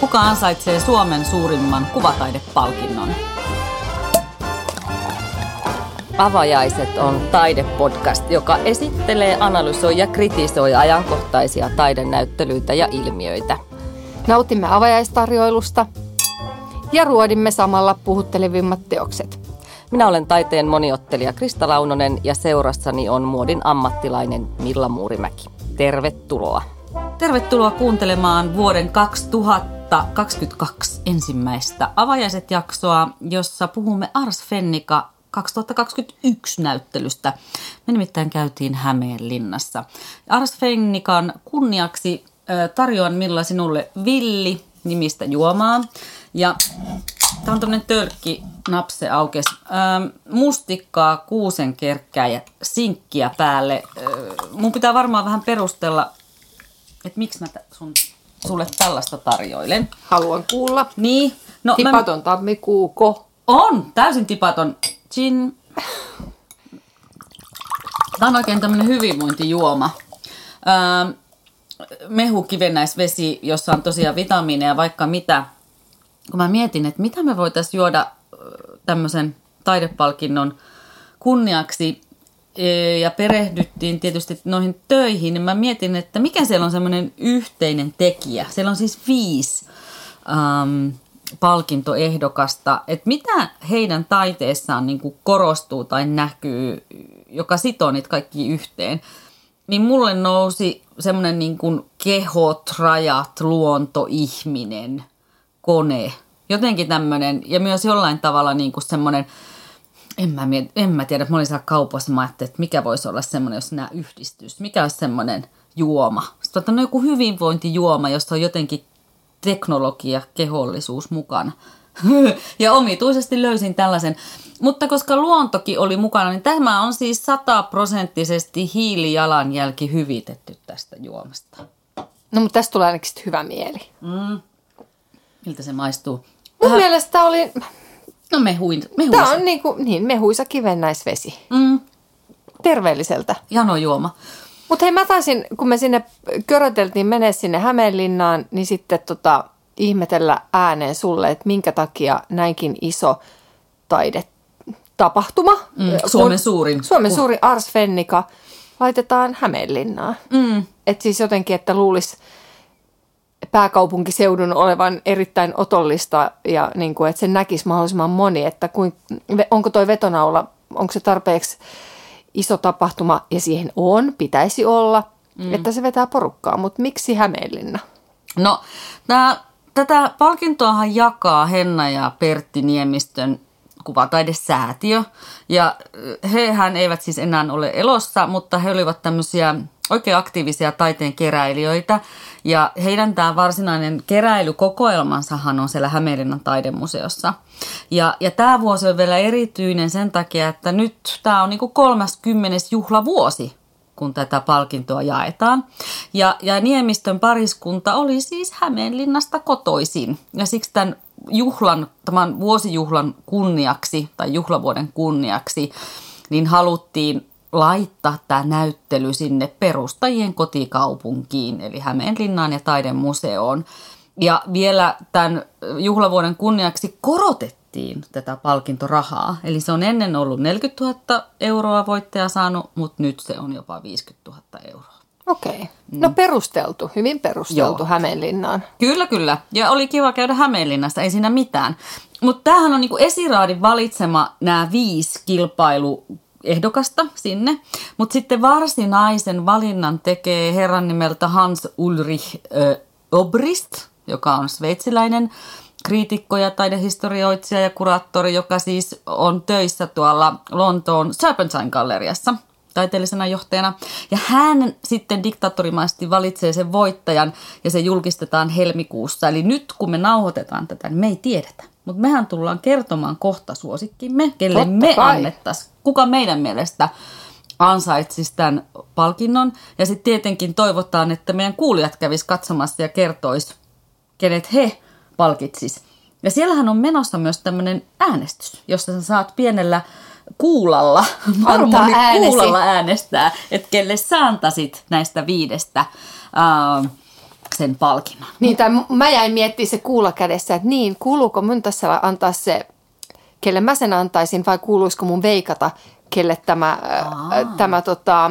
Kuka ansaitsee Suomen suurimman kuvataidepalkinnon? Avajaiset on taidepodcast, joka esittelee, analysoi ja kritisoi ajankohtaisia taidenäyttelyitä ja ilmiöitä. Nautimme avajaistarjoilusta ja ruodimme samalla puhuttelevimmat teokset. Minä olen taiteen moniottelija Krista Launonen ja seurassani on muodin ammattilainen Milla Muurimäki. Tervetuloa. Tervetuloa kuuntelemaan vuoden 2022 ensimmäistä avajaiset-jaksoa, jossa puhumme Ars Fennika 2021 näyttelystä. Me nimittäin käytiin Hämeenlinnassa. Ars Fennikan kunniaksi tarjoan Milla sinulle Villi nimistä juomaa. Ja tämä on tämmöinen tölkki napse aukes. mustikkaa, kuusen kerkkää ja sinkkiä päälle. mun pitää varmaan vähän perustella, että miksi mä sun, sulle tällaista tarjoilen. Haluan kuulla. Niin. No, tipaton mä... tammikuuko. On, täysin tipaton. Gin. Tämä on oikein tämmöinen hyvinvointijuoma. Öö, mehukivennäisvesi, jossa on tosiaan vitamiineja vaikka mitä. Kun mä mietin, että mitä me voitaisiin juoda tämmöisen taidepalkinnon kunniaksi ja perehdyttiin tietysti noihin töihin, niin mä mietin, että mikä siellä on semmoinen yhteinen tekijä. Siellä on siis viisi ähm, palkintoehdokasta, että mitä heidän taiteessaan niin kuin korostuu tai näkyy, joka sitoo niitä kaikki yhteen, niin mulle nousi semmoinen niin kuin kehot, rajat, luonto, ihminen, kone, jotenkin tämmöinen ja myös jollain tavalla niin kuin semmoinen, en mä, miet, en mä tiedä, mä olin siellä kaupassa, mä ajattelin, että mikä voisi olla semmoinen, jos nämä yhdistys, mikä olisi semmoinen juoma. Sitten on joku hyvinvointijuoma, josta on jotenkin teknologia, kehollisuus mukana. ja omituisesti löysin tällaisen. Mutta koska luontokin oli mukana, niin tämä on siis sataprosenttisesti hiilijalanjälki hyvitetty tästä juomasta. No mutta tästä tulee ainakin hyvä mieli. Mm. Miltä se maistuu? Mun Vähän... mielestä oli... No mehuin, mehuisa. Tämä on niin, kuin, niin mehuisa kivennäisvesi. Mm. Terveelliseltä. Janojuoma. Mutta hei mä taisin, kun me sinne köröteltiin menee sinne Hämeenlinnaan, niin sitten tota, ihmetellä ääneen sulle, että minkä takia näinkin iso taidetapahtuma. Mm, Suomen suurin. Suomen suurin Ars Fennika laitetaan Hämeenlinnaan. Mm. Että siis jotenkin, että luulisi pääkaupunkiseudun olevan erittäin otollista ja niin kuin, että sen näkisi mahdollisimman moni, että kuin, onko toi vetonaula, onko se tarpeeksi iso tapahtuma ja siihen on, pitäisi olla, mm. että se vetää porukkaa, mutta miksi Hämeenlinna? No, tää, tätä palkintoahan jakaa Henna ja Pertti Niemistön kuvataidesäätiö ja hehän eivät siis enää ole elossa, mutta he olivat tämmöisiä oikein aktiivisia taiteen keräilijöitä. Ja heidän tämä varsinainen keräilykokoelmansahan on siellä Hämeenlinnan taidemuseossa. Ja, ja tämä vuosi on vielä erityinen sen takia, että nyt tämä on niinku 30. juhlavuosi kun tätä palkintoa jaetaan. Ja, ja Niemistön pariskunta oli siis Hämeenlinnasta kotoisin. Ja siksi tämän juhlan, tämän vuosijuhlan kunniaksi tai juhlavuoden kunniaksi, niin haluttiin laittaa tämä näyttely sinne perustajien kotikaupunkiin, eli Hämeenlinnaan ja taidemuseoon. Ja vielä tämän juhlavuoden kunniaksi korotettiin tätä palkintorahaa. Eli se on ennen ollut 40 000 euroa voittaja saanut, mutta nyt se on jopa 50 000 euroa. Okei. Mm. No perusteltu, hyvin perusteltu Joo. Hämeenlinnaan. Kyllä, kyllä. Ja oli kiva käydä Hämeenlinnassa, ei siinä mitään. Mutta tämähän on niinku esiraadin valitsema nämä viisi kilpailu ehdokasta sinne. Mutta sitten varsinaisen valinnan tekee herran nimeltä Hans Ulrich äh, Obrist, joka on sveitsiläinen kriitikko ja taidehistorioitsija ja kuraattori, joka siis on töissä tuolla Lontoon Serpentine-galleriassa taiteellisena johtajana. Ja hän sitten diktaattorimaisesti valitsee sen voittajan ja se julkistetaan helmikuussa. Eli nyt kun me nauhoitetaan tätä, niin me ei tiedetä. Mutta mehän tullaan kertomaan kohta suosikkimme, kelle Totta me annettaisiin kuka meidän mielestä ansaitsisi tämän palkinnon. Ja sitten tietenkin toivotaan, että meidän kuulijat kävis katsomassa ja kertois, kenet he palkitsis. Ja siellähän on menossa myös tämmöinen äänestys, jossa sä saat pienellä kuulalla, kuulalla äänestää, että kelle sä antaisit näistä viidestä uh, sen palkinnon. Niin, tai mä jäin miettimään se kuulla kädessä, että niin, kuuluuko mun tässä antaa se, kelle mä sen antaisin, vai kuuluisiko mun veikata, kelle tämä, äh, tämä tota,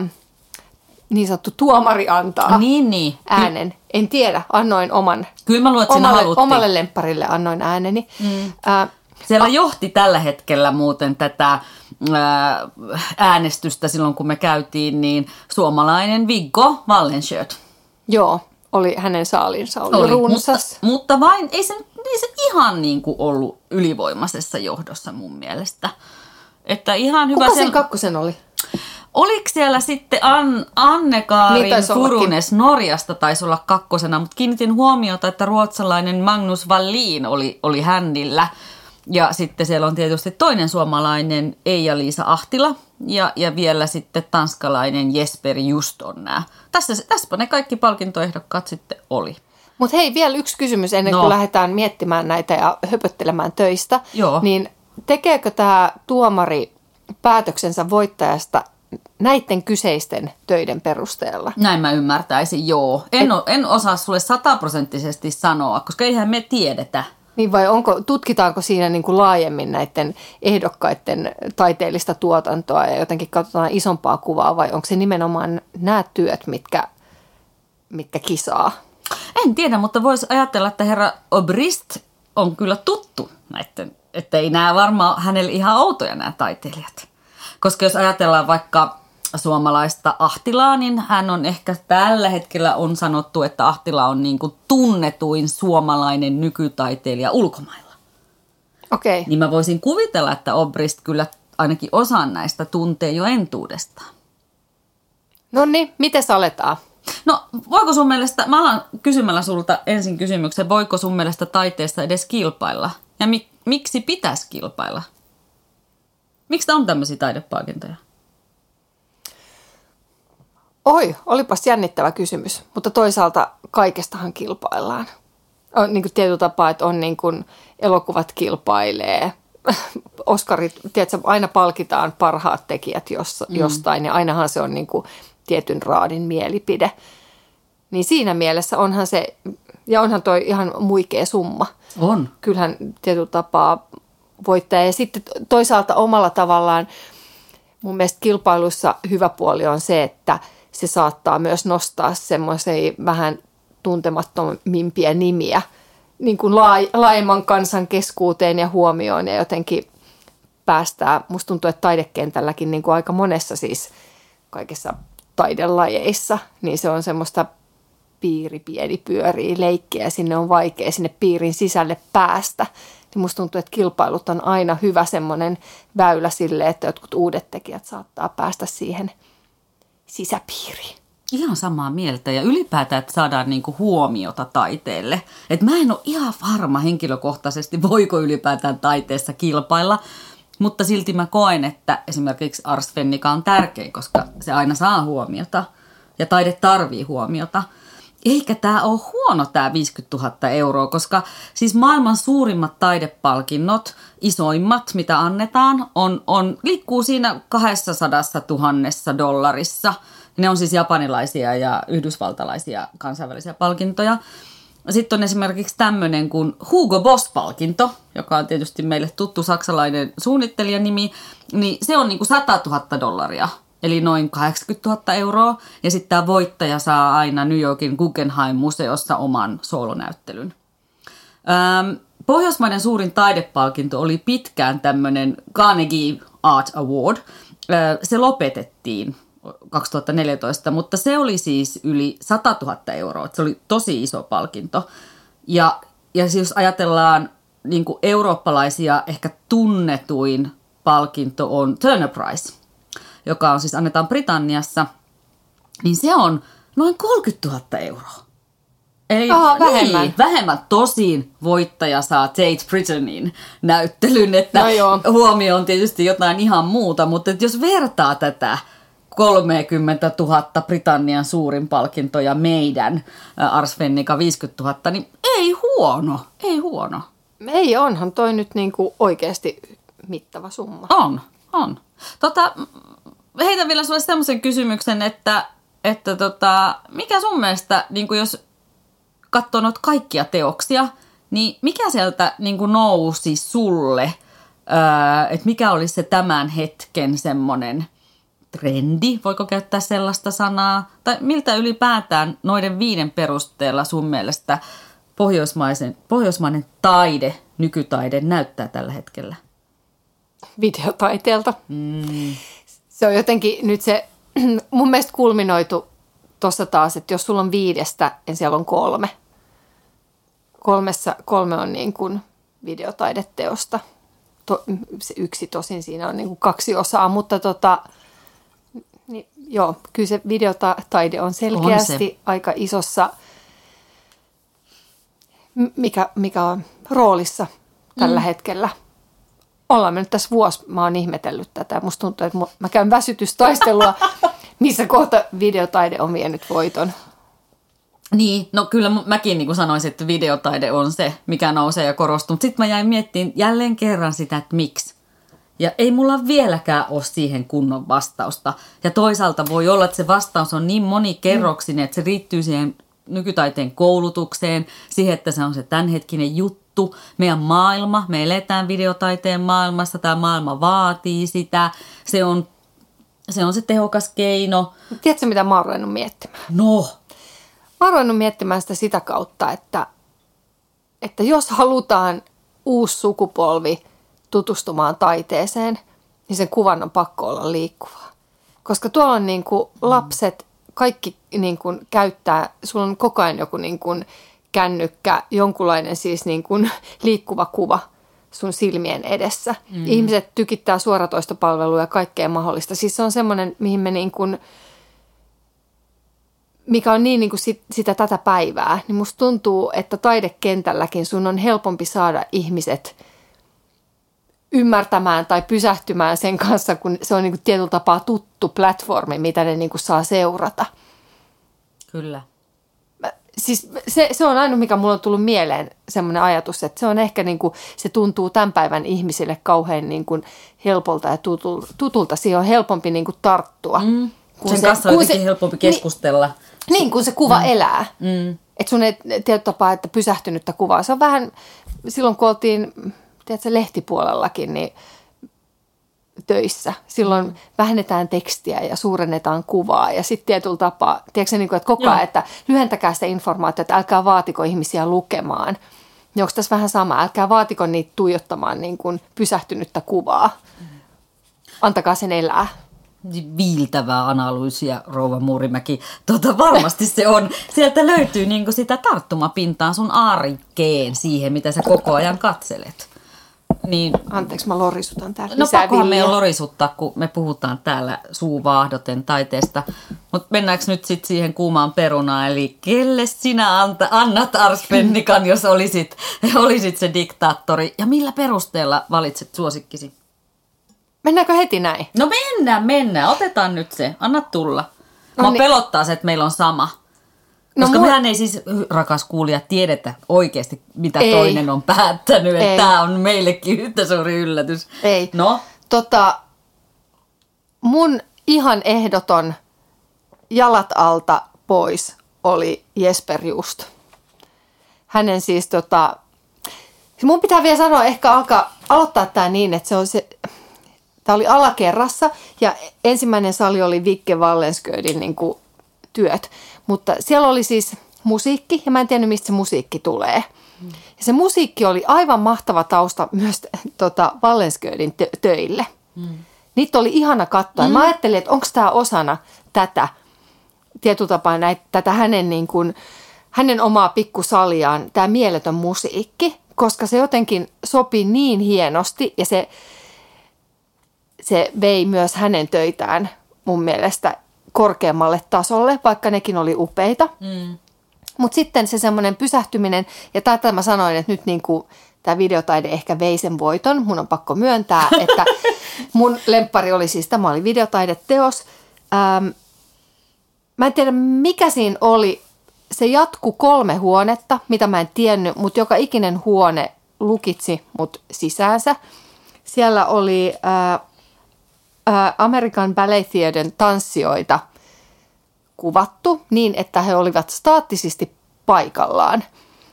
niin sanottu tuomari antaa Niin, niin. äänen. En tiedä, annoin oman, Kyllä mä luulen, että siinä omalle, haluttiin. omalle lempparille annoin ääneni. Mm. Äh, Siellä johti tällä hetkellä muuten tätä ää, äänestystä silloin, kun me käytiin, niin suomalainen Viggo Wallenschöt. joo, oli hänen saalinsa, oli, oli runsas. Mutta, mutta vain, ei se, ei se ihan niin kuin ollut ylivoimaisessa johdossa mun mielestä. Että ihan hyvä Kuka sen- sen kakkosen oli? Oliko siellä sitten An, Anne-Kaarin Niin. Furunes Norjasta taisi olla kakkosena, mutta kiinnitin huomiota, että ruotsalainen Magnus Wallin oli, oli händillä. Ja sitten siellä on tietysti toinen suomalainen Eija-Liisa Ahtila ja, ja vielä sitten tanskalainen Jesper Just on nämä. Tässä, tässäpä ne kaikki palkintoehdokkaat sitten oli. Mutta hei, vielä yksi kysymys ennen No. kuin lähdetään miettimään näitä ja höpöttelemään töistä. Joo. Niin tekeekö tämä tuomari päätöksensä voittajasta näiden kyseisten töiden perusteella? Näin mä ymmärtäisin, joo. En, o, en osaa sulle sataprosenttisesti sanoa, koska eihän me tiedetä. Niin vai onko, tutkitaanko siinä niin kuin laajemmin näiden ehdokkaiden taiteellista tuotantoa ja jotenkin katsotaan isompaa kuvaa vai onko se nimenomaan nämä työt, mitkä, mitkä kisaa? En tiedä, mutta voisi ajatella, että herra Obrist on kyllä tuttu näiden, että ei nämä varmaan hänelle ihan outoja nämä taiteilijat. Koska jos ajatellaan vaikka suomalaista Ahtilaa, niin hän on ehkä tällä hetkellä on sanottu, että Ahtila on niin kuin tunnetuin suomalainen nykytaiteilija ulkomailla. Okei. Okay. Niin mä voisin kuvitella, että Obrist kyllä ainakin osan näistä tuntee jo entuudestaan. No niin, miten aletaan? No, voiko sun mielestä, mä alan kysymällä sulta ensin kysymyksen, voiko sun mielestä taiteessa edes kilpailla? Ja mi, miksi pitäisi kilpailla? Miksi on tämmöisiä taidepalkintoja? Oi, olipas jännittävä kysymys, mutta toisaalta kaikestahan kilpaillaan. On niin kuin tietyllä tapaa, että on niin kuin elokuvat kilpailee, Oskarit, tiedätkö, aina palkitaan parhaat tekijät jos, mm. jostain ja ainahan se on niin kuin tietyn raadin mielipide. Niin siinä mielessä onhan se, ja onhan toi ihan muikea summa. On. Kyllähän tietyllä tapaa voittaa. Ja sitten toisaalta omalla tavallaan mun mielestä kilpailussa hyvä puoli on se, että se saattaa myös nostaa semmoisia vähän tuntemattomimpia nimiä niin kuin laajemman kansan keskuuteen ja huomioon ja jotenkin päästää, musta tuntuu, että taidekentälläkin niin kuin aika monessa siis kaikessa taidelajeissa, niin se on semmoista piiri pieni pyörii leikkiä sinne on vaikea sinne piirin sisälle päästä. Niin musta tuntuu, että kilpailut on aina hyvä semmoinen väylä sille, että jotkut uudet tekijät saattaa päästä siihen sisäpiiriin. Ihan samaa mieltä ja ylipäätään, että saadaan niinku huomiota taiteelle. Et mä en ole ihan varma henkilökohtaisesti, voiko ylipäätään taiteessa kilpailla, mutta silti mä koen, että esimerkiksi Ars Fennika on tärkeä, koska se aina saa huomiota ja taide tarvii huomiota. Eikä tämä ole huono tämä 50 000 euroa, koska siis maailman suurimmat taidepalkinnot, isoimmat mitä annetaan, on, on, liikkuu siinä 200 000 dollarissa. Ne on siis japanilaisia ja yhdysvaltalaisia kansainvälisiä palkintoja. Sitten on esimerkiksi tämmöinen kuin Hugo Boss-palkinto, joka on tietysti meille tuttu saksalainen suunnittelijanimi, niin se on niin kuin 100 000 dollaria, eli noin 80 000 euroa. Ja sitten tämä voittaja saa aina New Yorkin Guggenheim-museossa oman soolonäyttelyn. Ähm, Pohjoismaiden suurin taidepalkinto oli pitkään tämmöinen Carnegie Art Award. Se lopetettiin 2014, mutta se oli siis yli 100 000 euroa. Se oli tosi iso palkinto. Ja, ja siis jos ajatellaan niin kuin eurooppalaisia, ehkä tunnetuin palkinto on Turner Prize, joka on siis annetaan Britanniassa, niin se on noin 30 000 euroa. Eli Aha, vähemmän. Niin, vähemmän. Tosin voittaja saa Tate Britonin näyttelyn, että No joo. huomio on tietysti jotain ihan muuta, mutta jos vertaa tätä 30 000 Britannian suurin palkinto ja meidän Ars Fennika 50 000, niin ei huono, ei huono. Ei, onhan toi nyt niin kuin oikeasti mittava summa. On, on. Tota, heitän vielä sulle semmoisen kysymyksen, että, että tota, mikä sun mielestä, niin kuin jos katsoo noita kaikkia teoksia, niin mikä sieltä niin kuin nousi sulle, öö, että mikä olisi se tämän hetken semmoinen trendi, voiko käyttää sellaista sanaa, tai miltä ylipäätään noiden viiden perusteella sun mielestä pohjoismaisen, pohjoismainen taide, nykytaide näyttää tällä hetkellä? Videotaiteelta. Mm. Se on jotenkin nyt se, mun mielestä kulminoitu tuossa taas, että jos sulla on viidestä, niin siellä on kolme. Kolmessa, kolme on niin kuin videotaideteosta. To, se yksi tosin siinä on niin kuin kaksi osaa, mutta tota, niin, joo, kyllä se videotaide on selkeästi on aika isossa, mikä, mikä on roolissa tällä mm. hetkellä. Ollaan me nyt tässä vuosi, mä oon ihmetellyt tätä. Musta tuntuu, että mä käyn väsytystaistelua, missä kohta videotaide on vienyt voiton. Niin, no kyllä mäkin niin kuin sanoisin, että videotaide on se, mikä nousee ja korostuu. Mutta sitten mä jäin miettimään jälleen kerran sitä, että miksi. Ja ei mulla vieläkään ole siihen kunnon vastausta. Ja toisaalta voi olla, että se vastaus on niin monikerroksinen, että se riittyy siihen nykytaiteen koulutukseen, siihen, että se on se tämänhetkinen juttu. Meidän maailma, me eletään videotaiteen maailmassa, tämä maailma vaatii sitä. Se on se, on se tehokas keino. Tiedätkö, mitä mä oon ruvennut miettimään? No? Mä oon ruvennut miettimään sitä sitä kautta, että, että jos halutaan uusi sukupolvi – tutustumaan taiteeseen, niin sen kuvan on pakko olla liikkuvaa. Koska tuolla on niin kuin lapset, kaikki niin kuin käyttää, sulla on koko ajan joku niin kuin kännykkä, jonkunlainen siis niin kuin liikkuva kuva sun silmien edessä. Mm. Ihmiset tykittää suoratoistopalveluja ja kaikkea mahdollista. Siis se on semmoinen, mihin me niin kuin, mikä on niin, niin kuin sit, sitä tätä päivää, niin musta tuntuu, että taidekentälläkin sun on helpompi saada ihmiset – ymmärtämään tai pysähtymään sen kanssa, kun se on niin kuin tietyllä tapaa tuttu platformi, mitä ne niin kuin saa seurata. Kyllä. Siis se, se on ainoa, mikä mulla on tullut mieleen, semmoinen ajatus, että se on ehkä niin kuin, se tuntuu tämän päivän ihmisille kauhean niin kuin helpolta ja tutulta. tutulta. Siihen on helpompi niin kuin tarttua. Mm. Kun Sen se, kanssa on jotenkin se, helpompi keskustella. Niin, niin kun se kuva mm. elää. Mm. Että sun ei tietyllä tapaa, että pysähtynyttä kuvaa. Se on vähän, silloin kun oltiin tiedätkö, lehtipuolellakin niin töissä. Silloin vähennetään tekstiä ja suurennetaan kuvaa ja sitten tietyllä tapaa, tiedätkö niin kuin, että koko ajan, että lyhentäkää sitä informaatiota, että älkää vaatiko ihmisiä lukemaan. Niin onko tässä vähän sama? Älkää vaatiko niitä tuijottamaan niin kuin pysähtynyttä kuvaa. Antakaa sen elää viiltävää analyysiä, Rouva Muurimäki. Tota, varmasti se on. Sieltä löytyy niin sitä tarttumapintaa sun arkeen siihen, mitä sä koko ajan katselet. Niin, Anteeksi, mä lorisutan täällä No pakkohan meidän lorisuttaa, kun me puhutaan täällä suuvaahdoten taiteesta. Mutta mennäänkö nyt sitten siihen kuumaan perunaan, eli kelle sinä anta, annat Arspennikan, jos olisit, olisit se diktaattori, ja millä perusteella valitset suosikkisi? Mennäänkö heti näin? No mennään, mennään. Otetaan nyt se. Anna tulla. No niin. pelottaa se, että meillä on sama. No Koska mulla... mehän ei siis, rakas kuulija, tiedetä oikeasti, mitä ei. toinen on päättänyt. Ei. Että tämä on meillekin yhtä suuri yllätys. Ei. No? Tota, mun ihan ehdoton jalat alta pois oli Jesper Just. Hänen siis tota, mun pitää vielä sanoa, ehkä alkaa, aloittaa tämä niin, että se on se, tämä oli alakerrassa ja ensimmäinen sali oli Vikke Wallensköydin niin kuin, työt. Mutta siellä oli siis musiikki ja mä en tiennyt, mistä se musiikki tulee. Ja se musiikki oli aivan mahtava tausta myös tota, Wallensköydin tö- töille. Mm. Niitä oli ihana katsoa. Mm. Mä ajattelin, että onko tämä osana tätä tietyllä tapaa näitä, tätä hänen, niin kuin, hänen omaa pikkusaliaan, tämä mieletön musiikki, koska se jotenkin sopi niin hienosti ja se, se vei myös hänen töitään mun mielestä korkeammalle tasolle, vaikka nekin oli upeita. Mm. Mutta sitten se semmoinen pysähtyminen, ja tätä mä sanoin, että nyt niin kuin tämä videotaide ehkä vei sen voiton, mun on pakko myöntää, että mun lemppari oli siis, tämä oli videotaideteos. Ähm, mä en tiedä mikä siinä oli, se jatku kolme huonetta, mitä mä en tiennyt, mutta joka ikinen huone lukitsi mut sisäänsä. Siellä oli äh, Amerikan Ballet Theatern tanssijoita kuvattu niin, että he olivat staattisesti paikallaan.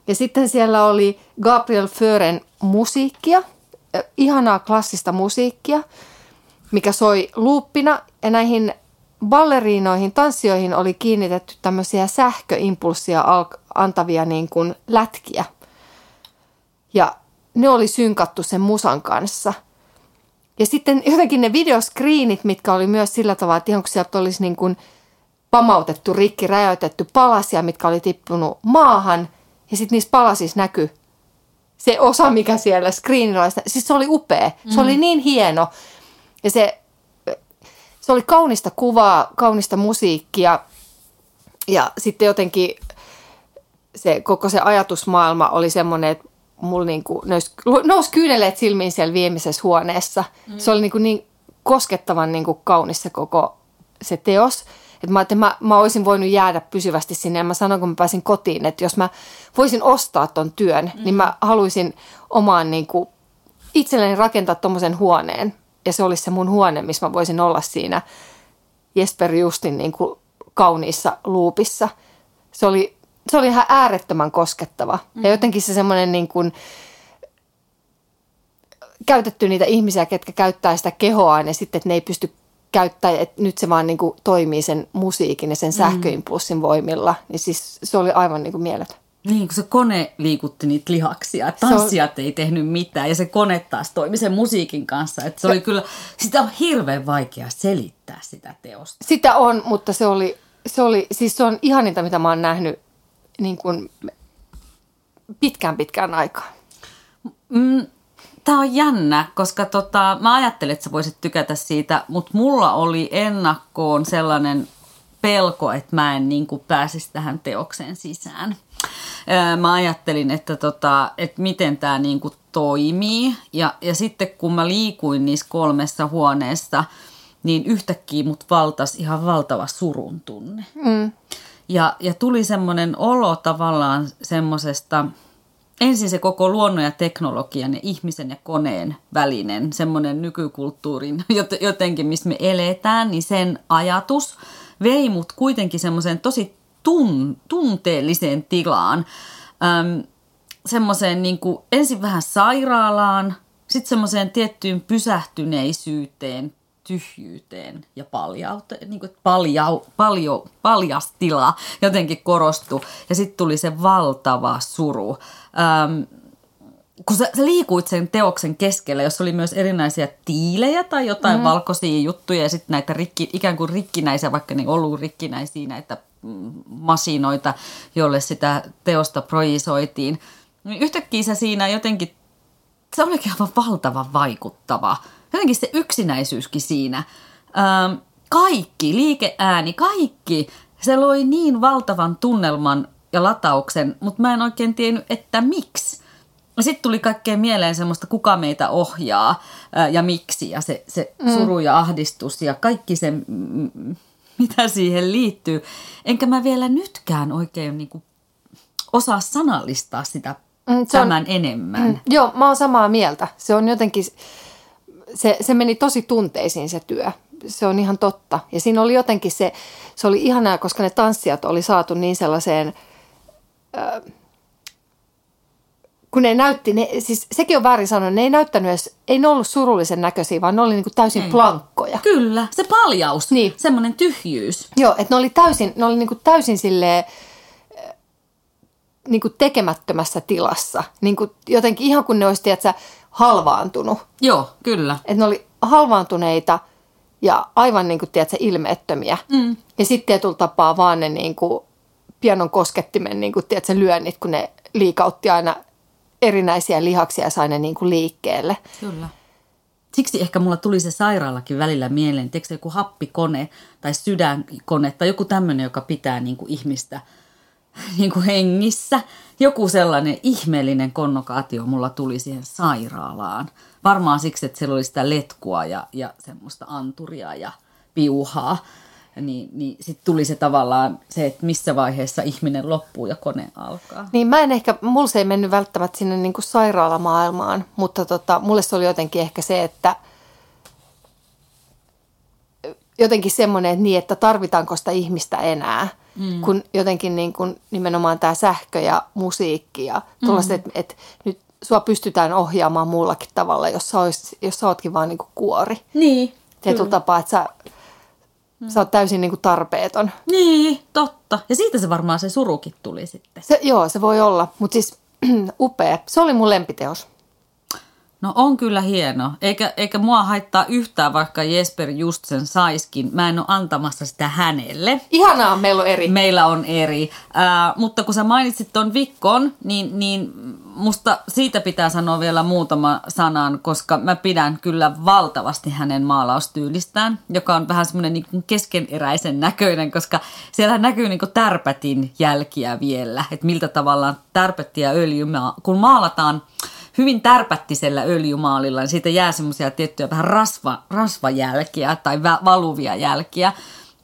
Ja sitten siellä oli Gabriel Fören musiikkia, ihanaa klassista musiikkia, mikä soi luuppina. Ja näihin balleriinoihin, tanssijoihin oli kiinnitetty tämmöisiä sähköimpulssia antavia niin kuin lätkiä. Ja ne oli synkattu sen musan kanssa. Ja sitten jotenkin ne videoskriinit, mitkä oli myös sillä tavalla, että ihan kun sieltä olisi niin kuin pamautettu, rikki, räjäytetty palasia, mitkä oli tippunut maahan. Ja sitten niissä palasissa näkyi se osa, mikä siellä screenillä oli. Siis se oli upea. Se oli niin hieno. Ja se, se oli kaunista kuvaa, kaunista musiikkia. Ja sitten jotenkin se koko se ajatusmaailma oli semmoinen, että mulla niinku nousi, nousi kyyneleet silmiin siellä viimeisessä huoneessa. Mm. Se oli niinku niin koskettavan niinku kaunis se koko se teos. Et mä, että mä, mä olisin voinut jäädä pysyvästi sinne ja mä sanoin, kun mä pääsin kotiin, että jos mä voisin ostaa ton työn, mm. niin mä haluaisin omaan niinku itselleni rakentaa tommosen huoneen. Ja se olisi se mun huone, missä mä voisin olla siinä Jesper Justin niinku kauniissa luupissa. Se oli se oli ihan äärettömän koskettava. Mm. Ja jotenkin se semmoinen niin kuin, käytetty niitä ihmisiä, ketkä käyttää sitä kehoaan ja sitten, että ne ei pysty käyttämään, että nyt se vaan niin kuin toimii sen musiikin ja sen sähköimpulssin voimilla. Niin siis se oli aivan niin kuin mieletön. Niin, kun se kone liikutti niitä lihaksia, tanssijat ei tehnyt mitään ja se kone taas toimi sen musiikin kanssa. Että se oli kyllä, sitä on hirveän vaikea selittää sitä teosta. Sitä on, mutta se oli, se oli, siis se on ihaninta, mitä mä oon nähnyt niin kuin pitkään pitkään aikaan. Mm, Tämä on jännä, koska tota, mä ajattelin, että sä voisit tykätä siitä, mutta mulla oli ennakkoon sellainen pelko, että mä en niin kuin pääsisi tähän teokseen sisään. Mä ajattelin, että, tota, että miten tämä niin kuin toimii. Ja, ja sitten kun mä liikuin niissä kolmessa huoneessa, niin yhtäkkiä mut valtas ihan valtava surun tunne. Mm. Ja, ja tuli semmoinen olo tavallaan semmoisesta, ensin se koko luonnon ja teknologian ja ihmisen ja koneen välinen, semmoinen nykykulttuurin jotenkin, missä me eletään, niin sen ajatus vei mut kuitenkin semmoiseen tosi tun, tunteelliseen tilaan. Öm, semmoiseen niin kuin, ensin vähän sairaalaan, sitten semmoiseen tiettyyn pysähtyneisyyteen, tyhjyyteen ja paljauteen, niin kuin paljau, paljo, paljas tila jotenkin korostui. Ja sitten tuli se valtava suru. Ähm, kun sä, sä liikuit sen teoksen keskellä, jos oli myös erinäisiä tiilejä tai jotain mm. valkoisia juttuja ja sitten näitä rikki, ikään kuin rikkinäisiä, vaikka ne ollut rikkinäisiä näitä mm, masinoita, jolle sitä teosta projisoitiin. Niin yhtäkkiä se siinä jotenkin, se olikin aivan valtavan vaikuttava jotenkin se yksinäisyyskin siinä. Ähm, kaikki, liikeääni, kaikki, se loi niin valtavan tunnelman ja latauksen, mutta mä en oikein tiennyt, että miksi. Sitten tuli kaikkeen mieleen semmoista, kuka meitä ohjaa ää, ja miksi ja se, se mm. suru ja ahdistus ja kaikki se, mitä siihen liittyy. Enkä mä vielä nytkään oikein niin kuin, osaa sanallistaa sitä mm, tämän on, enemmän. Mm, joo, mä oon samaa mieltä. Se on jotenkin se, se meni tosi tunteisiin se työ. Se on ihan totta. Ja siinä oli jotenkin se, se oli ihanaa, koska ne tanssijat oli saatu niin sellaiseen, äh, kun ne näytti, ne, siis sekin on väärin sanoa, ne ei näyttänyt edes, ei ne ollut surullisen näköisiä, vaan ne oli niin kuin täysin ei. plankkoja. Kyllä, se paljaus, niin. semmoinen tyhjyys. Joo, että ne oli täysin, ne oli niin kuin täysin silleen, niin kuin tekemättömässä tilassa. Niin kuin jotenkin ihan kun ne olisi, tiedätkö, halvaantunut. Joo, kyllä. Että ne oli halvaantuneita ja aivan niin kuin, tiedätkö, ilmeettömiä. Mm. Ja sitten tietyllä tapaa vaan ne niin kuin, pianon koskettimen niin kuin, tiedätkö, lyönnit, kun ne liikautti aina erinäisiä lihaksia ja sai ne niin kuin, liikkeelle. Kyllä. Siksi ehkä mulla tuli se sairaalakin välillä mieleen, että joku happikone tai sydänkone tai joku tämmöinen, joka pitää niin kuin ihmistä – niin kuin hengissä. Joku sellainen ihmeellinen konnokaatio mulla tuli siihen sairaalaan. Varmaan siksi, että siellä oli sitä letkua ja, ja semmoista anturia ja piuhaa. Niin, niin sitten tuli se tavallaan se, että missä vaiheessa ihminen loppuu ja kone alkaa. Niin mä en ehkä, mulla se ei mennyt välttämättä sinne niin kuin sairaalamaailmaan, mutta tota, mulle se oli jotenkin ehkä se, että jotenkin semmoinen, että niin, että tarvitaanko sitä ihmistä enää – mm. kun jotenkin niin kuin nimenomaan tämä sähkö ja musiikki ja tuollaiset, mm. että et nyt sua pystytään ohjaamaan muullakin tavalla, jos sä, olis, jos sä ootkin vaan niin kuin kuori. Niin. Tietyllä tapaa, että sä, mm. sä oot täysin niin kuin tarpeeton. Niin, totta. Ja siitä se varmaan se surukin tuli sitten. Se, joo, se voi olla, mutta siis upea. Se oli mun lempiteos. No on kyllä hieno. Eikä, eikä mua haittaa yhtään, vaikka Jesper just sen saiskin. Mä en ole antamassa sitä hänelle. Ihanaa, meillä on eri. Meillä on eri. Äh, mutta kun sä mainitsit ton Vikkon, niin, niin musta siitä pitää sanoa vielä muutama sanan, koska mä pidän kyllä valtavasti hänen maalaustyylistään, joka on vähän semmoinen niin keskeneräisen näköinen, koska siellä näkyy niin tärpätin jälkiä vielä, että miltä tavalla tärpätti ja öljy, kun maalataan – hyvin tärpättisellä öljymaalilla, niin siitä jää semmoisia tiettyjä vähän rasva, rasvajälkiä tai valuvia jälkiä.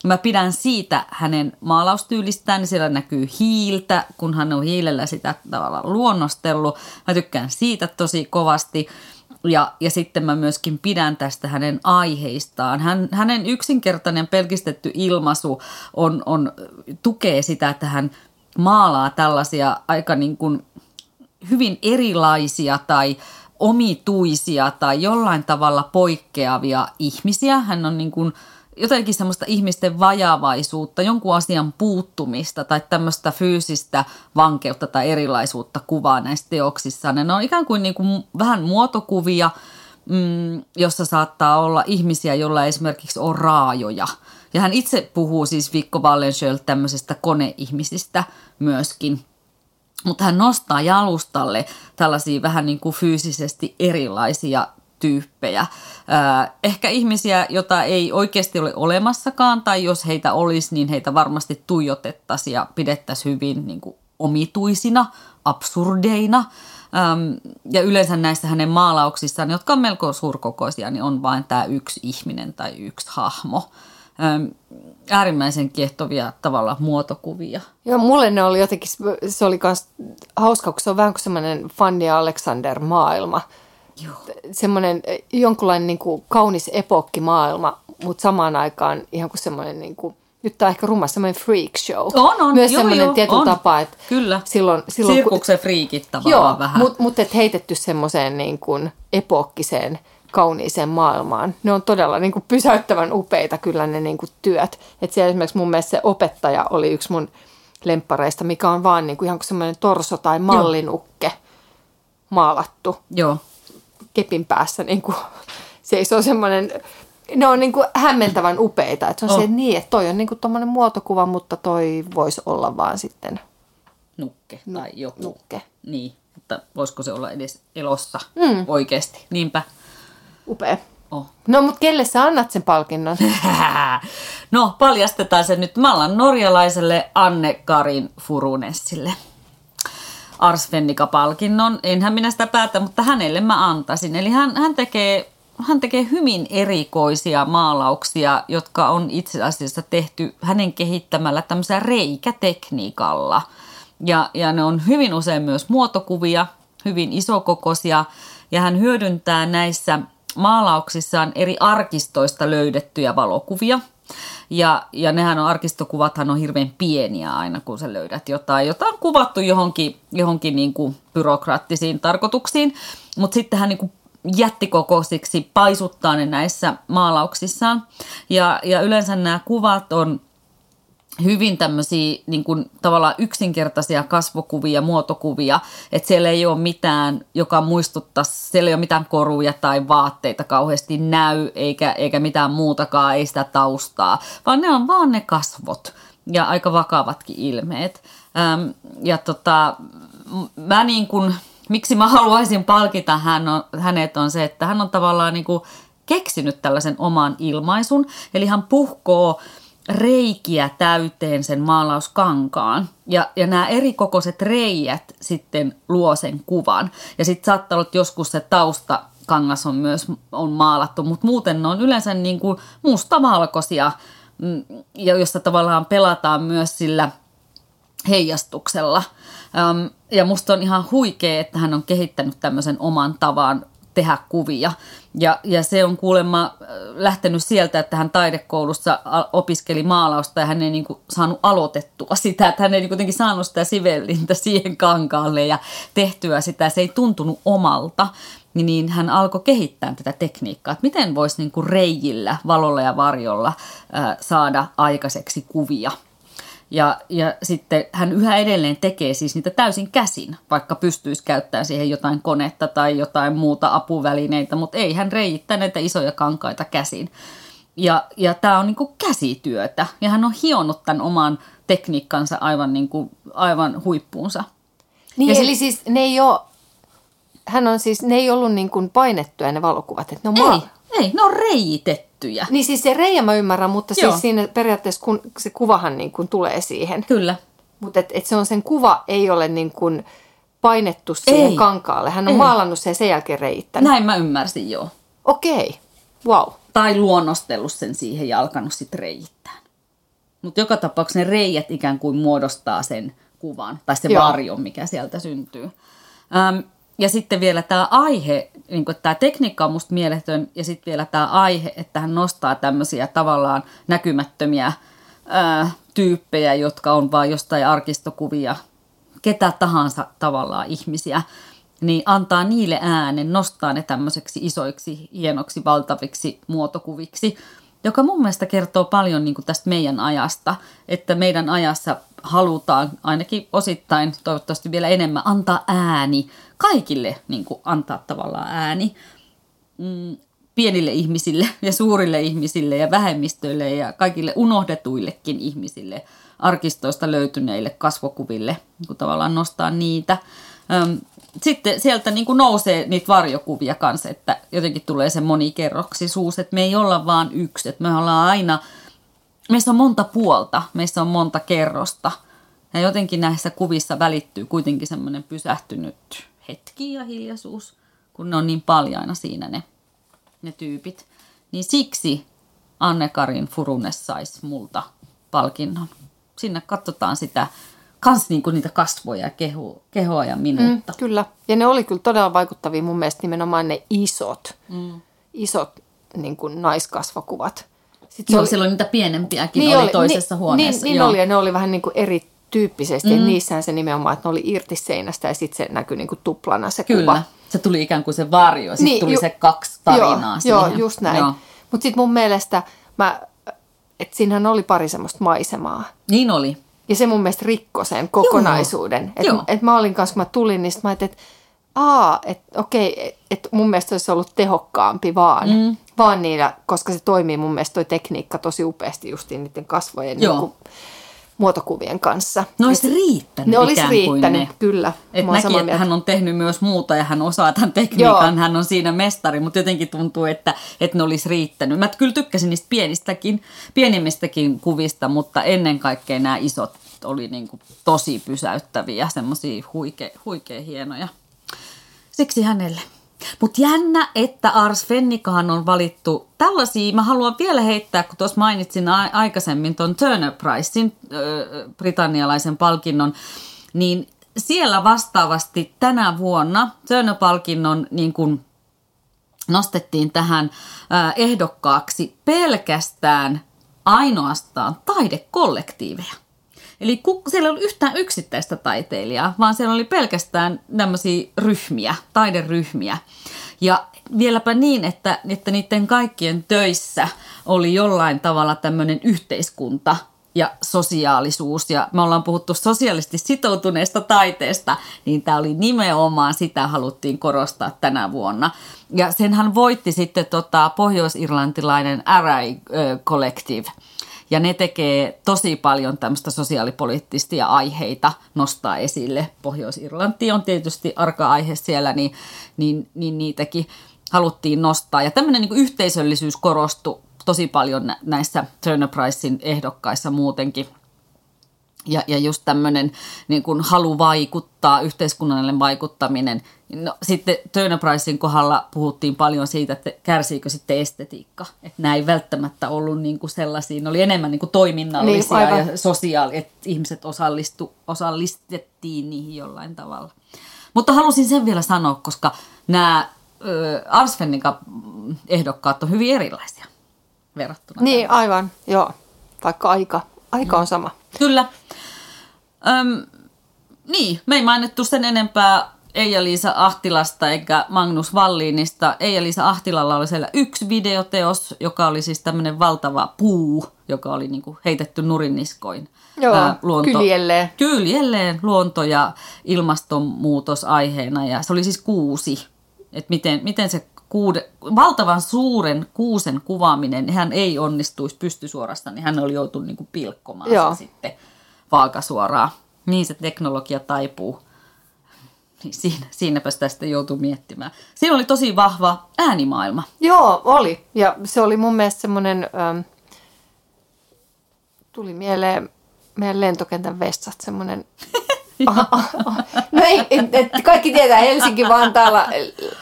Mä pidän siitä hänen maalaustyylistään, niin siellä näkyy hiiltä, kun hän on hiilellä sitä tavallaan luonnostellut. Mä tykkään siitä tosi kovasti. Ja, ja sitten mä myöskin pidän tästä hänen aiheistaan. Hän, hänen yksinkertainen pelkistetty ilmaisu on, on, tukee sitä, että hän maalaa tällaisia aika niin kuin hyvin erilaisia tai omituisia tai jollain tavalla poikkeavia ihmisiä. Hän on niin kuin jotenkin semmoista ihmisten vajavaisuutta, jonkun asian puuttumista tai tämmöistä fyysistä vankeutta tai erilaisuutta kuvaa näissä teoksissa. Ne on ikään kuin, niin kuin vähän muotokuvia, mm, jossa saattaa olla ihmisiä, joilla esimerkiksi on raajoja. Ja hän itse puhuu siis Vikko Wallensköld tämmöisestä koneihmisistä myöskin – mutta hän nostaa jalustalle tällaisia vähän niin kuin fyysisesti erilaisia tyyppejä. Ehkä ihmisiä, jota ei oikeasti ole olemassakaan, tai jos heitä olisi, niin heitä varmasti tuijotettaisiin ja pidettäisiin hyvin niin kuin omituisina, absurdeina. Ja yleensä näissä hänen maalauksissaan, jotka on melko suurkokoisia, niin on vain tämä yksi ihminen tai yksi hahmo äärimmäisen kiehtovia tavalla muotokuvia. Joo, mulle ne oli jotenkin, se oli myös hauska, kun se on vähän kuin semmoinen Fanny Alexander-maailma. Joo. Semmoinen jonkunlainen niin kuin kaunis epokkimaailma, mutta samaan aikaan ihan kuin semmoinen niin kuin, nyt tämä on ehkä rumma semmoinen freak show. On, on. Myös joo, semmoinen tietyllä tapaa, että Kyllä. silloin... silloin Sirkuksen friikit tavallaan joo, vähän. mutta mut, et heitetty semmoiseen niin kuin epokkiseen kauniiseen maailmaan. Ne on todella niin kuin pysäyttävän upeita kyllä ne niin kuin työt. Et siellä esimerkiksi mun mielestä se opettaja oli yksi mun lemppareista, mikä on vaan niin kuin ihan kuin semmoinen torso tai mallinukke Joo. maalattu. Joo. Kepin päässä niin kuin seisoo semmoinen, ne on niin kuin hämmentävän upeita. Että se on oh. se, että niin, että toi on niin kuin muotokuva, mutta toi voisi olla vaan sitten nukke tai joku. Nukke. Niin, mutta voisiko se olla edes elossa mm. oikeasti. Niinpä. Upea. Oh. No, mutta kelle sä annat sen palkinnon? no, paljastetaan se nyt. Mä annan norjalaiselle Anne Karin Furunessille. Arsvennika-palkinnon. Enhän minä sitä päätä, mutta hänelle mä antaisin. Eli hän, hän tekee hän tekee hyvin erikoisia maalauksia, jotka on itse asiassa tehty hänen kehittämällä tämmöisellä reikätekniikalla. Ja, ja ne on hyvin usein myös muotokuvia, hyvin isokokoisia, ja hän hyödyntää näissä maalauksissaan eri arkistoista löydettyjä valokuvia. Ja, ja nehän on, arkistokuvathan on hirveän pieniä aina, kun sä löydät jotain, jota on kuvattu johonkin, johonkin niin kuin byrokraattisiin tarkoituksiin. Mutta sitten hän niin jättikokoisiksi paisuttaa ne näissä maalauksissaan. Ja, ja yleensä nämä kuvat on hyvin tämmöisiä niin kuin, tavallaan yksinkertaisia kasvokuvia, muotokuvia, että siellä ei ole mitään, joka muistuttaa, siellä ei ole mitään koruja tai vaatteita kauheasti näy, eikä, eikä mitään muutakaan, ei sitä taustaa, vaan ne on vaan ne kasvot ja aika vakavatkin ilmeet. Ähm, ja tota, mä niin kuin, miksi mä haluaisin palkita hän on, hänet on se, että hän on tavallaan niin kuin keksinyt tällaisen oman ilmaisun, eli hän puhkoo reikiä täyteen sen maalauskankaan. Ja, ja nämä eri kokoiset reijät sitten luo sen kuvan. Ja sitten saattaa olla, että joskus se tausta kangas on myös on maalattu, mutta muuten ne on yleensä niin kuin mustavalkoisia, mm, ja jossa tavallaan pelataan myös sillä heijastuksella. Ja musta on ihan huikea, että hän on kehittänyt tämmöisen oman tavan tehdä kuvia. Ja, ja se on kuulemma äh, lähtenyt sieltä, että hän taidekoulussa opiskeli maalausta ja hän ei niin kuin saanut aloitettua sitä, että hän ei niin kuitenkin saanut sitä sivellintä siihen kankaalle ja tehtyä sitä. Se ei tuntunut omalta niin hän alkoi kehittää tätä tekniikkaa, että miten voisi niin kuin reijillä, valolla ja varjolla ää, saada aikaiseksi kuvia. Ja, ja sitten hän yhä edelleen tekee siis niitä täysin käsin, vaikka pystyisi käyttämään siihen jotain konetta tai jotain muuta apuvälineitä, mutta ei hän reijittää näitä isoja kankaita käsin. Ja, ja tämä on niin kuin käsityötä ja hän on hionut tämän oman tekniikkansa aivan, niin kuin, aivan huippuunsa. Niin, Ja eli siis ne ei ole, hän on siis, ne ei ollut niin kuin painettuja ne valokuvat, että ne on Ei, ei, ne on reijitettyjä. Niin siis se reijä mä ymmärrän, mutta Joo. siis siinä periaatteessa kun, se kuvahan niin kuin tulee siihen. Kyllä. Mutta et, et se on sen kuva ei ole niin kuin painettu siihen Ei. kankaalle. Hän on Ei. maalannut sen ja sen jälkeen reiittänyt. Näin mä ymmärsin, joo. Okei, wow. Tai luonnostellut sen siihen ja alkanut sitten reijittää. Mutta joka tapauksessa ne reijät ikään kuin muodostaa sen kuvan tai se Joo. varjon, mikä sieltä syntyy. Öm, ja sitten vielä tämä aihe, niin tämä tekniikka on musta mieletön ja sitten vielä tämä aihe, että hän nostaa tämmöisiä tavallaan näkymättömiä ää, tyyppejä, jotka on vaan jostain arkistokuvia, ketä tahansa tavallaan ihmisiä, niin antaa niille äänen, nostaa ne tämmöiseksi isoiksi, hienoksi, valtaviksi muotokuviksi, joka mun mielestä kertoo paljon niin tästä meidän ajasta, että meidän ajassa halutaan ainakin osittain, toivottavasti vielä enemmän, antaa ääni kaikille, niin antaa tavallaan ääni mm, pienille ihmisille ja suurille ihmisille ja vähemmistöille ja kaikille unohdetuillekin ihmisille, arkistoista löytyneille kasvokuville, niin tavallaan nostaa niitä. Sitten sieltä niin kuin nousee niitä varjokuvia kanssa, että jotenkin tulee se monikerroksisuus, että me ei olla vaan yksi, että me ollaan aina, meissä on monta puolta, meissä on monta kerrosta. Ja jotenkin näissä kuvissa välittyy kuitenkin semmoinen pysähtynyt hetki ja hiljaisuus, kun ne on niin paljaina siinä ne, ne tyypit. Niin siksi Anne-Karin Furunes saisi multa palkinnon. Sinne katsotaan sitä, kans niinku niitä kasvoja ja keho, kehoa ja minuutta. Mm, kyllä. Ja ne oli kyllä todella vaikuttavia mun mielestä nimenomaan ne isot, mm. isot niin kuin naiskasvakuvat. Sitten Joo, siellä oli niitä pienempiäkin, niin oli, oli toisessa niin, huoneessa. Niin, niin oli, ja ne oli vähän niin kuin erityyppisesti. Mm. Ja niissähän se nimenomaan, että ne oli irti seinästä ja sitten se näkyi niin kuin tuplana se Kyllä, kuva. se tuli ikään kuin se varjo, sitten niin, tuli ju- se kaksi tarinaa joo, siihen. Joo, just näin. Mutta sitten mun mielestä, mä, että siinähän oli pari semmoista maisemaa. Niin oli. Ja se mun mielestä rikkoi sen kokonaisuuden. Että et mä olin kanssa, kun mä tulin, niin mä ajattelin, että aa, että okei, että mun mielestä olisi ollut tehokkaampi vaan. Mm. Vaan niillä, koska se toimii mun mielestä toi tekniikka tosi upeasti justiin niiden kasvojen Joo. niin kuin, muotokuvien kanssa. Ne olisi riittänyt Ne olisi riittänyt, ne. kyllä. Et näki, että mieltä. hän on tehnyt myös muuta ja hän osaa tämän tekniikan, Joo. hän on siinä mestari, mutta jotenkin tuntuu, että, että ne olisi riittänyt. Mä kyllä tykkäsin niistä pienistäkin, pienimmistäkin kuvista, mutta ennen kaikkea nämä isot oli niin kuin tosi pysäyttäviä, semmoisia huikea, huikea hienoja. Siksi hänelle. Mutta jännä, että Ars Fennikahan on valittu tällaisia, mä haluan vielä heittää, kun tuossa mainitsin a- aikaisemmin tuon Turner Pricein, ö, britannialaisen palkinnon, niin siellä vastaavasti tänä vuonna Turner-palkinnon niin kuin nostettiin tähän ää, ehdokkaaksi pelkästään ainoastaan taidekollektiiveja. Eli ku, siellä ei ollut yhtään yksittäistä taiteilijaa, vaan siellä oli pelkästään tämmöisiä ryhmiä, taideryhmiä. Ja vieläpä niin, että, että niiden kaikkien töissä oli jollain tavalla tämmöinen yhteiskunta ja sosiaalisuus. Ja me ollaan puhuttu sosiaalisesti sitoutuneesta taiteesta, niin tämä oli nimenomaan sitä haluttiin korostaa tänä vuonna. Ja senhän voitti sitten tota, pohjois-irlantilainen äh, Collective – ja ne tekee tosi paljon tämmöistä sosiaalipoliittisia aiheita nostaa esille. Pohjois-Irlanti on tietysti arka aihe siellä, niin, niin, niin niitäkin haluttiin nostaa. Ja tämmöinen niin yhteisöllisyys korostui tosi paljon nä- näissä Turner Pricein ehdokkaissa muutenkin. Ja, ja just tämmöinen niin kuin halu vaikuttaa, yhteiskunnallinen vaikuttaminen. No, sitten Turner Pricein kohdalla puhuttiin paljon siitä, että kärsiikö sitten estetiikka. Että nämä ei välttämättä ollut niin kuin sellaisia, ne oli enemmän niin kuin toiminnallisia Niin, aivan. ja sosiaali, että ihmiset osallistu, osallistettiin niihin jollain tavalla. Mutta halusin sen vielä sanoa, koska nämä ö, Arsfennikan ehdokkaat on hyvin erilaisia verrattuna. Niin, aivan, joo. Vaikka aika, aika on sama. Kyllä. Öm, niin, me ei mainittu sen enempää Eija-Liisa Ahtilasta eikä Magnus Valliinista. Eija-Liisa Ahtilalla oli siellä yksi videoteos, joka oli siis tämmöinen valtava puu, joka oli niinku heitetty nurinniskoin. Joo, kyljelleen. Kyljelleen luonto- ja ilmastonmuutos aiheena ja se oli siis kuusi. Että miten, miten se kuude, valtavan suuren kuusen kuvaaminen, hän ei onnistuisi pystysuorasta, niin hän oli joutunut niinku pilkkomaan Joo. se sitten vaakasuoraan. Niin se teknologia taipuu. Niin siinä, siinäpä sitä sitten joutuu miettimään. Siinä oli tosi vahva äänimaailma. Joo, oli. Ja se oli mun mielestä semmoinen, ähm, tuli mieleen meidän lentokentän vessat semmoinen, no ei, et, kaikki tietää, Helsinki-Vantaalla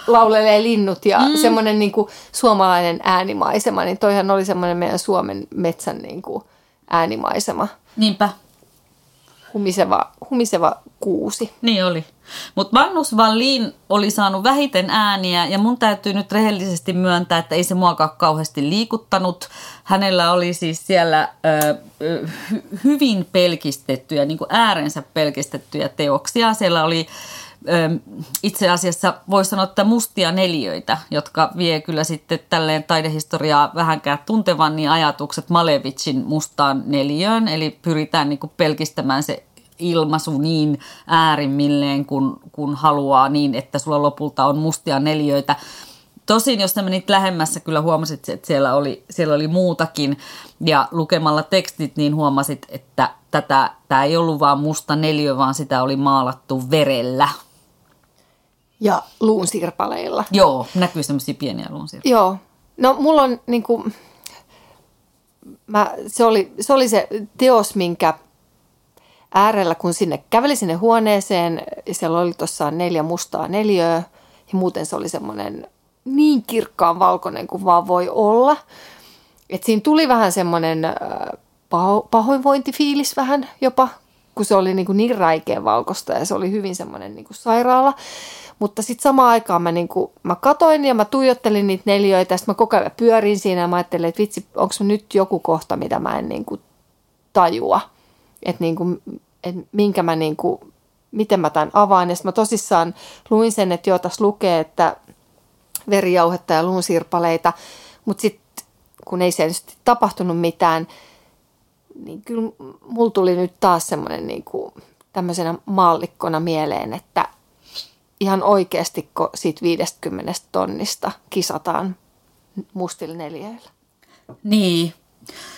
laulelee linnut ja mm. semmoinen niin kuin suomalainen äänimaisema, niin toihan oli semmoinen meidän Suomen metsän niin kuin äänimaisema, Niinpä, humiseva, humiseva kuusi. niin oli. Mutta Magnus Wallin oli saanut vähiten ääniä ja mun täytyy nyt rehellisesti myöntää, että ei se muakaan kauheasti liikuttanut. Hänellä oli siis siellä ö, ö, hy, hyvin pelkistettyjä, niin kuin äärensä pelkistettyjä teoksia. Siellä oli itse asiassa voisi sanoa, että mustia neliöitä, jotka vie kyllä sitten tälleen taidehistoriaa vähänkään tuntevan niin ajatukset Malevicin mustaan neliöön. Eli pyritään niin kuin pelkistämään se ilmaisu niin äärimmilleen, kun, kun haluaa niin, että sulla lopulta on mustia neliöitä. Tosin, jos sä menit lähemmässä, kyllä huomasit, että siellä oli, siellä oli muutakin. Ja lukemalla tekstit, niin huomasit, että tätä, tämä ei ollut vaan musta neliö, vaan sitä oli maalattu verellä. Ja luun sirpaleilla. Joo, näkyy semmoisia pieniä luunsirpaleita. Joo. No mulla on niin kuin, mä, se, oli, se oli se teos, minkä äärellä, kun sinne käveli sinne huoneeseen, siellä oli tuossa neljä mustaa neliöä ja muuten se oli semmoinen niin kirkkaan valkoinen kuin vaan voi olla. Et siinä tuli vähän semmoinen paho, pahoinvointifiilis vähän jopa, kun se oli niin, kuin niin räikeä valkoista ja se oli hyvin semmoinen niin kuin sairaala. Mutta sitten samaan aikaan mä, niin kuin, mä katoin ja mä tuijottelin niitä neljöitä, sitten mä koko ajan pyörin siinä ja mä ajattelin, että vitsi, onko nyt joku kohta, mitä mä en niin kuin tajua. Että niin kuin, et minkä mä niin kuin, miten mä tämän avaan. Ja sitten mä tosissaan luin sen, että joo, tässä lukee, että verijauhetta ja luunsirpaleita, mutta sitten kun ei siellä tapahtunut mitään, niin kyllä mulla tuli nyt taas semmoinen niin kuin tämmöisenä maallikkona mieleen, että ihan oikeasti siitä 50 tonnista kisataan mustilla neljöillä. Niin.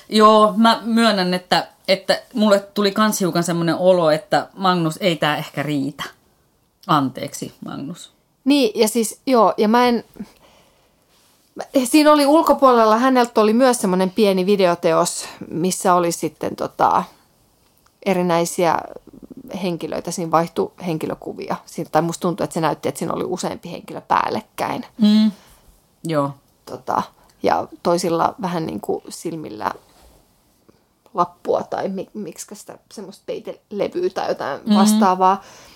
Joo, mä myönnän, että, että mulle tuli kans hiukan semmoinen olo, että Magnus, ei tää ehkä riitä. Anteeksi, Magnus. Niin, ja siis joo, ja mä en... Siinä oli ulkopuolella, häneltä oli myös semmoinen pieni videoteos, missä oli sitten tota, erinäisiä henkilöitä, siinä vaihtui henkilökuvia. Siinä, tai musta tuntuu, että se näytti, että siinä oli useampi henkilö päällekkäin. Mm. Joo. Tota, ja toisilla vähän niin kuin silmillä lappua tai mi- miksi sitä semmoista peitelevyä tai jotain vastaavaa. Mm-hmm.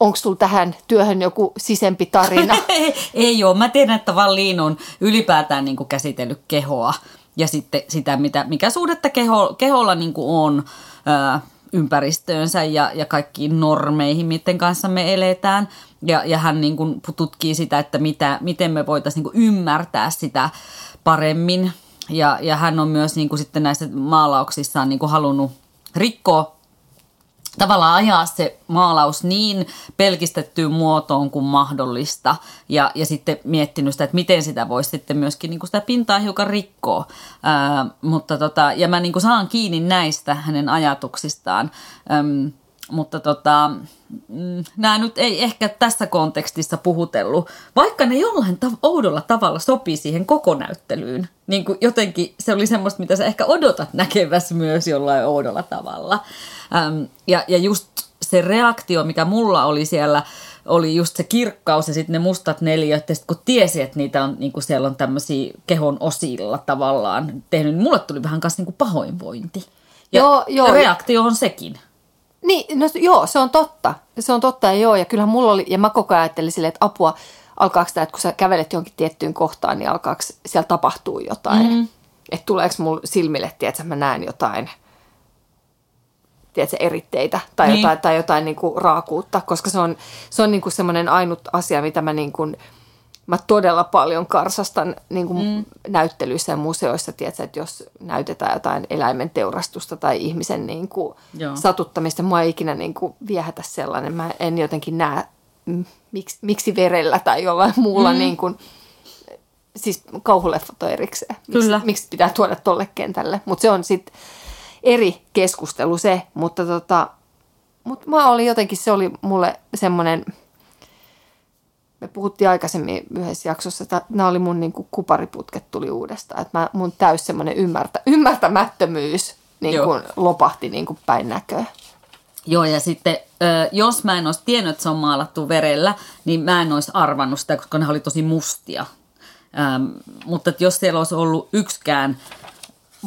Onko sulla tähän työhön joku sisempi tarina? ei, ole. Mä tiedän, että Valliin on ylipäätään niin kuin käsitellyt kehoa ja sitten sitä, mitä, mikä suhdetta keho, keholla niin kuin on ympäristöönsä ja, ja kaikkiin normeihin, miten kanssa me eletään. Ja, ja hän niin kuin tutkii sitä, että mitä, miten me voitaisiin niin ymmärtää sitä paremmin. Ja, ja hän on myös niin kuin sitten näissä maalauksissaan niin kuin halunnut rikkoa tavallaan ajaa se maalaus niin pelkistettyyn muotoon kuin mahdollista ja, ja sitten miettinyt sitä, että miten sitä voisi sitten myöskin niin kuin sitä pintaa hiukan rikkoa. Ää, mutta tota, ja mä niin kuin saan kiinni näistä hänen ajatuksistaan. Äm, mutta tota, mm, nämä nyt ei ehkä tässä kontekstissa puhutellut, vaikka ne jollain tav- oudolla tavalla sopii siihen kokonäyttelyyn. Niin kuin jotenkin se oli semmoista, mitä sä ehkä odotat näkeväsi myös jollain oudolla tavalla. Äm, ja, ja just se reaktio, mikä mulla oli siellä, oli just se kirkkaus ja sitten ne mustat neliöt. Ja sit kun tiesi, että niitä on, niin kuin siellä on tämmöisiä kehon osilla tavallaan tehnyt, niin mulle tuli vähän kanssa niin kuin pahoinvointi. Ja Joo, joo. reaktio on sekin. Niin, no joo, se on totta. Se on totta ja joo, ja kyllähän mulla oli, ja mä koko ajan ajattelin silleen, että apua, alkaako tämä, että kun sä kävelet johonkin tiettyyn kohtaan, niin alkaako siellä tapahtuu jotain. Mm. Että tuleeko mulla silmille, että mä näen jotain tiedätkö, eritteitä tai niin. jotain, tai jotain niin kuin raakuutta, koska se on, se on niin kuin semmoinen ainut asia, mitä mä niin kuin, mä todella paljon karsastan niin kuin mm. näyttelyissä ja museoissa, tiedätkö, että jos näytetään jotain eläimen teurastusta tai ihmisen niin kuin satuttamista, mua ei ikinä niin kuin viehätä sellainen. Mä en jotenkin näe, miksi, miksi verellä tai jollain muulla mm. niin kuin, siis kauhuleffot on erikseen. Miksi, Kyllä. miksi pitää tuoda tolle kentälle? Mutta se on sitten eri keskustelu se, mutta tota, mut mä olin jotenkin, se oli mulle semmoinen, me puhuttiin aikaisemmin yhdessä jaksossa, että nämä oli mun niin kuin kupariputket tuli uudestaan, että mä, mun täys semmoinen ymmärtä, ymmärtämättömyys niin kuin lopahti niin kuin päin näköä. Joo, ja sitten jos mä en olisi tiennyt, että se on maalattu verellä, niin mä en olisi arvannut sitä, koska ne oli tosi mustia. Ähm, mutta jos siellä olisi ollut yksikään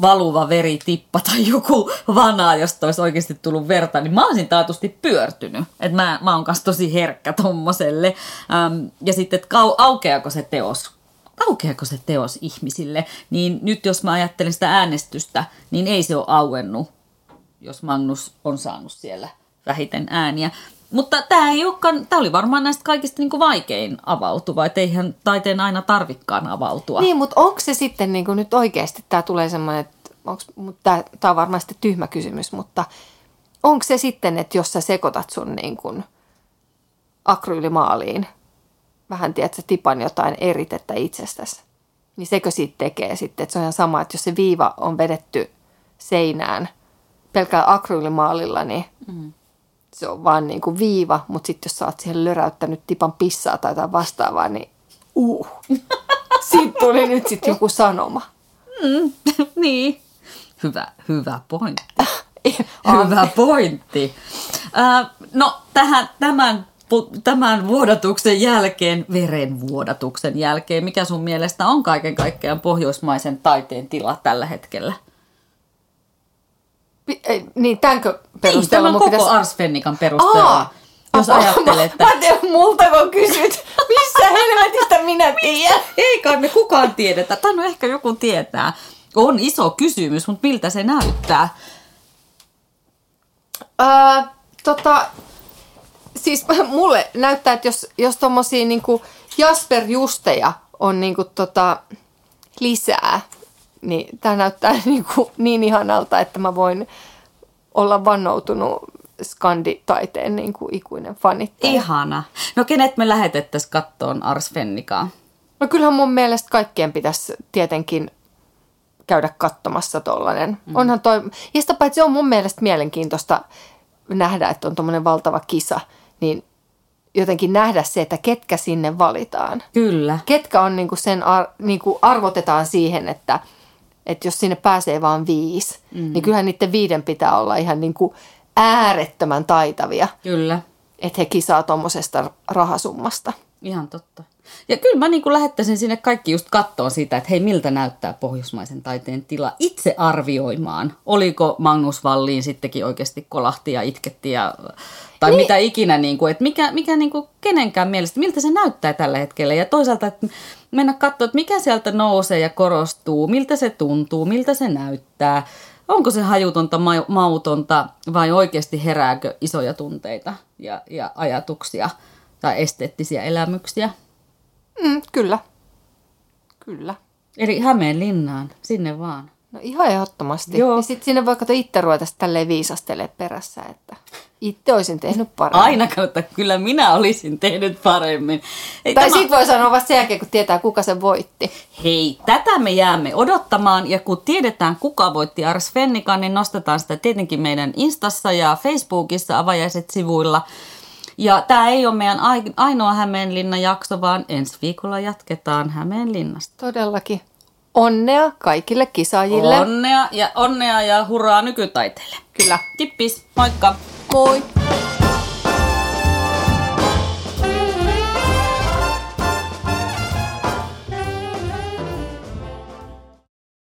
valuva veritippa tai joku vanaa, josta olisi oikeasti tullut verta, niin mä olisin taatusti pyörtynyt. Et mä, mä oon kanssa tosi herkkä tommoselle. Ähm, ja sitten, että aukeako se teos aukeako se teos ihmisille, niin nyt jos mä ajattelen sitä äänestystä, niin ei se ole auennut, jos Magnus on saanut siellä vähiten ääniä. Mutta tämä ei olekaan, tämä oli varmaan näistä kaikista niin kuin vaikein avautuva, että eihän taiteen aina tarvikkaan avautua. Niin, mutta onko se sitten niin kuin nyt oikeasti, tämä tulee semmoinen, että tämä, tämä on varmasti tyhmä kysymys, mutta onko se sitten, että jos sä sekoitat sun niin kuin akryylimaaliin, vähän tiedät, tipan jotain eritettä itsestäsi, niin sekö siitä tekee sitten, että se on ihan sama, että jos se viiva on vedetty seinään pelkällä akryylimaalilla, niin mm se on vaan niin kuin viiva, mutta sitten jos sä oot siihen löräyttänyt tipan pissaa tai jotain vastaavaa, niin uh, siitä tuli nyt sitten joku sanoma. Mm, niin, hyvä, hyvä pointti. hyvä pointti. Äh, no tähän, tämän, tämän vuodatuksen jälkeen, verenvuodatuksen jälkeen, mikä sun mielestä on kaiken kaikkiaan pohjoismaisen taiteen tila tällä hetkellä? Niin, tämänkö perusteella niin, tämän koko pitäisi... Ars Fennikan perusteella. Aa, jos ajattelet, että... Mä teen multa, kun kysyt, missä helvetistä minä tiedän. Ei kai me kukaan tiedetä, tai no ehkä joku tietää. On iso kysymys, mutta miltä se näyttää? Öö, tota, siis mulle näyttää, että jos, jos tommosia niinku Jasper Justeja on niinku tota lisää, niin tämä näyttää niin, kuin niin ihanalta, että mä voin olla vannoutunut skanditaiteen niin kuin ikuinen fanittaja. Ihana. No kenet me lähetettäisiin kattoon Ars Fennikaa? No kyllähän mun mielestä kaikkien pitäisi tietenkin käydä katsomassa tollanen. Mm. Onhan toi, ja sitä paitsi on mun mielestä mielenkiintoista nähdä, että on tuommoinen valtava kisa, niin jotenkin nähdä se, että ketkä sinne valitaan. Kyllä. Ketkä on niinku sen, ar, niinku arvotetaan siihen, että – että jos sinne pääsee vain viisi, mm. niin kyllähän niiden viiden pitää olla ihan niin kuin äärettömän taitavia. Kyllä. Että he kisaa tuommoisesta rahasummasta. Ihan totta. Ja kyllä mä niin kuin lähettäisin sinne kaikki just kattoon sitä, että hei miltä näyttää pohjoismaisen taiteen tila itse arvioimaan. Oliko Magnus Valliin sittenkin oikeasti kolahti ja itketti ja, tai niin. mitä ikinä, niin kuin, että mikä, mikä niin kuin kenenkään mielestä, miltä se näyttää tällä hetkellä. Ja toisaalta, että mennä katsoa, että mikä sieltä nousee ja korostuu, miltä se tuntuu, miltä se näyttää. Onko se hajutonta, mautonta vai oikeasti herääkö isoja tunteita ja, ja ajatuksia tai esteettisiä elämyksiä? Mm, kyllä. Kyllä. Eli Hämeenlinnaan, sinne vaan. No ihan ehdottomasti. Joo. Ja sitten sinne voi katsoa itse ruveta tälleen viisastelee perässä, että itse olisin tehnyt paremmin. Aina kautta, kyllä minä olisin tehnyt paremmin. Ei, tai tämä... sitten voi sanoa vasta sen jälkeen, kun tietää, kuka se voitti. Hei, tätä me jäämme odottamaan. Ja kun tiedetään, kuka voitti Ars Fennikan, niin nostetaan sitä tietenkin meidän Instassa ja Facebookissa avajaiset sivuilla. Ja tämä ei ole meidän ainoa Hämeenlinnan jakso, vaan ensi viikolla jatketaan Hämeenlinnasta. Todellakin. Onnea kaikille kisaajille. Onnea ja onnea ja hurraa nykytaiteille. Kyllä. Kippis, moikka. Moi.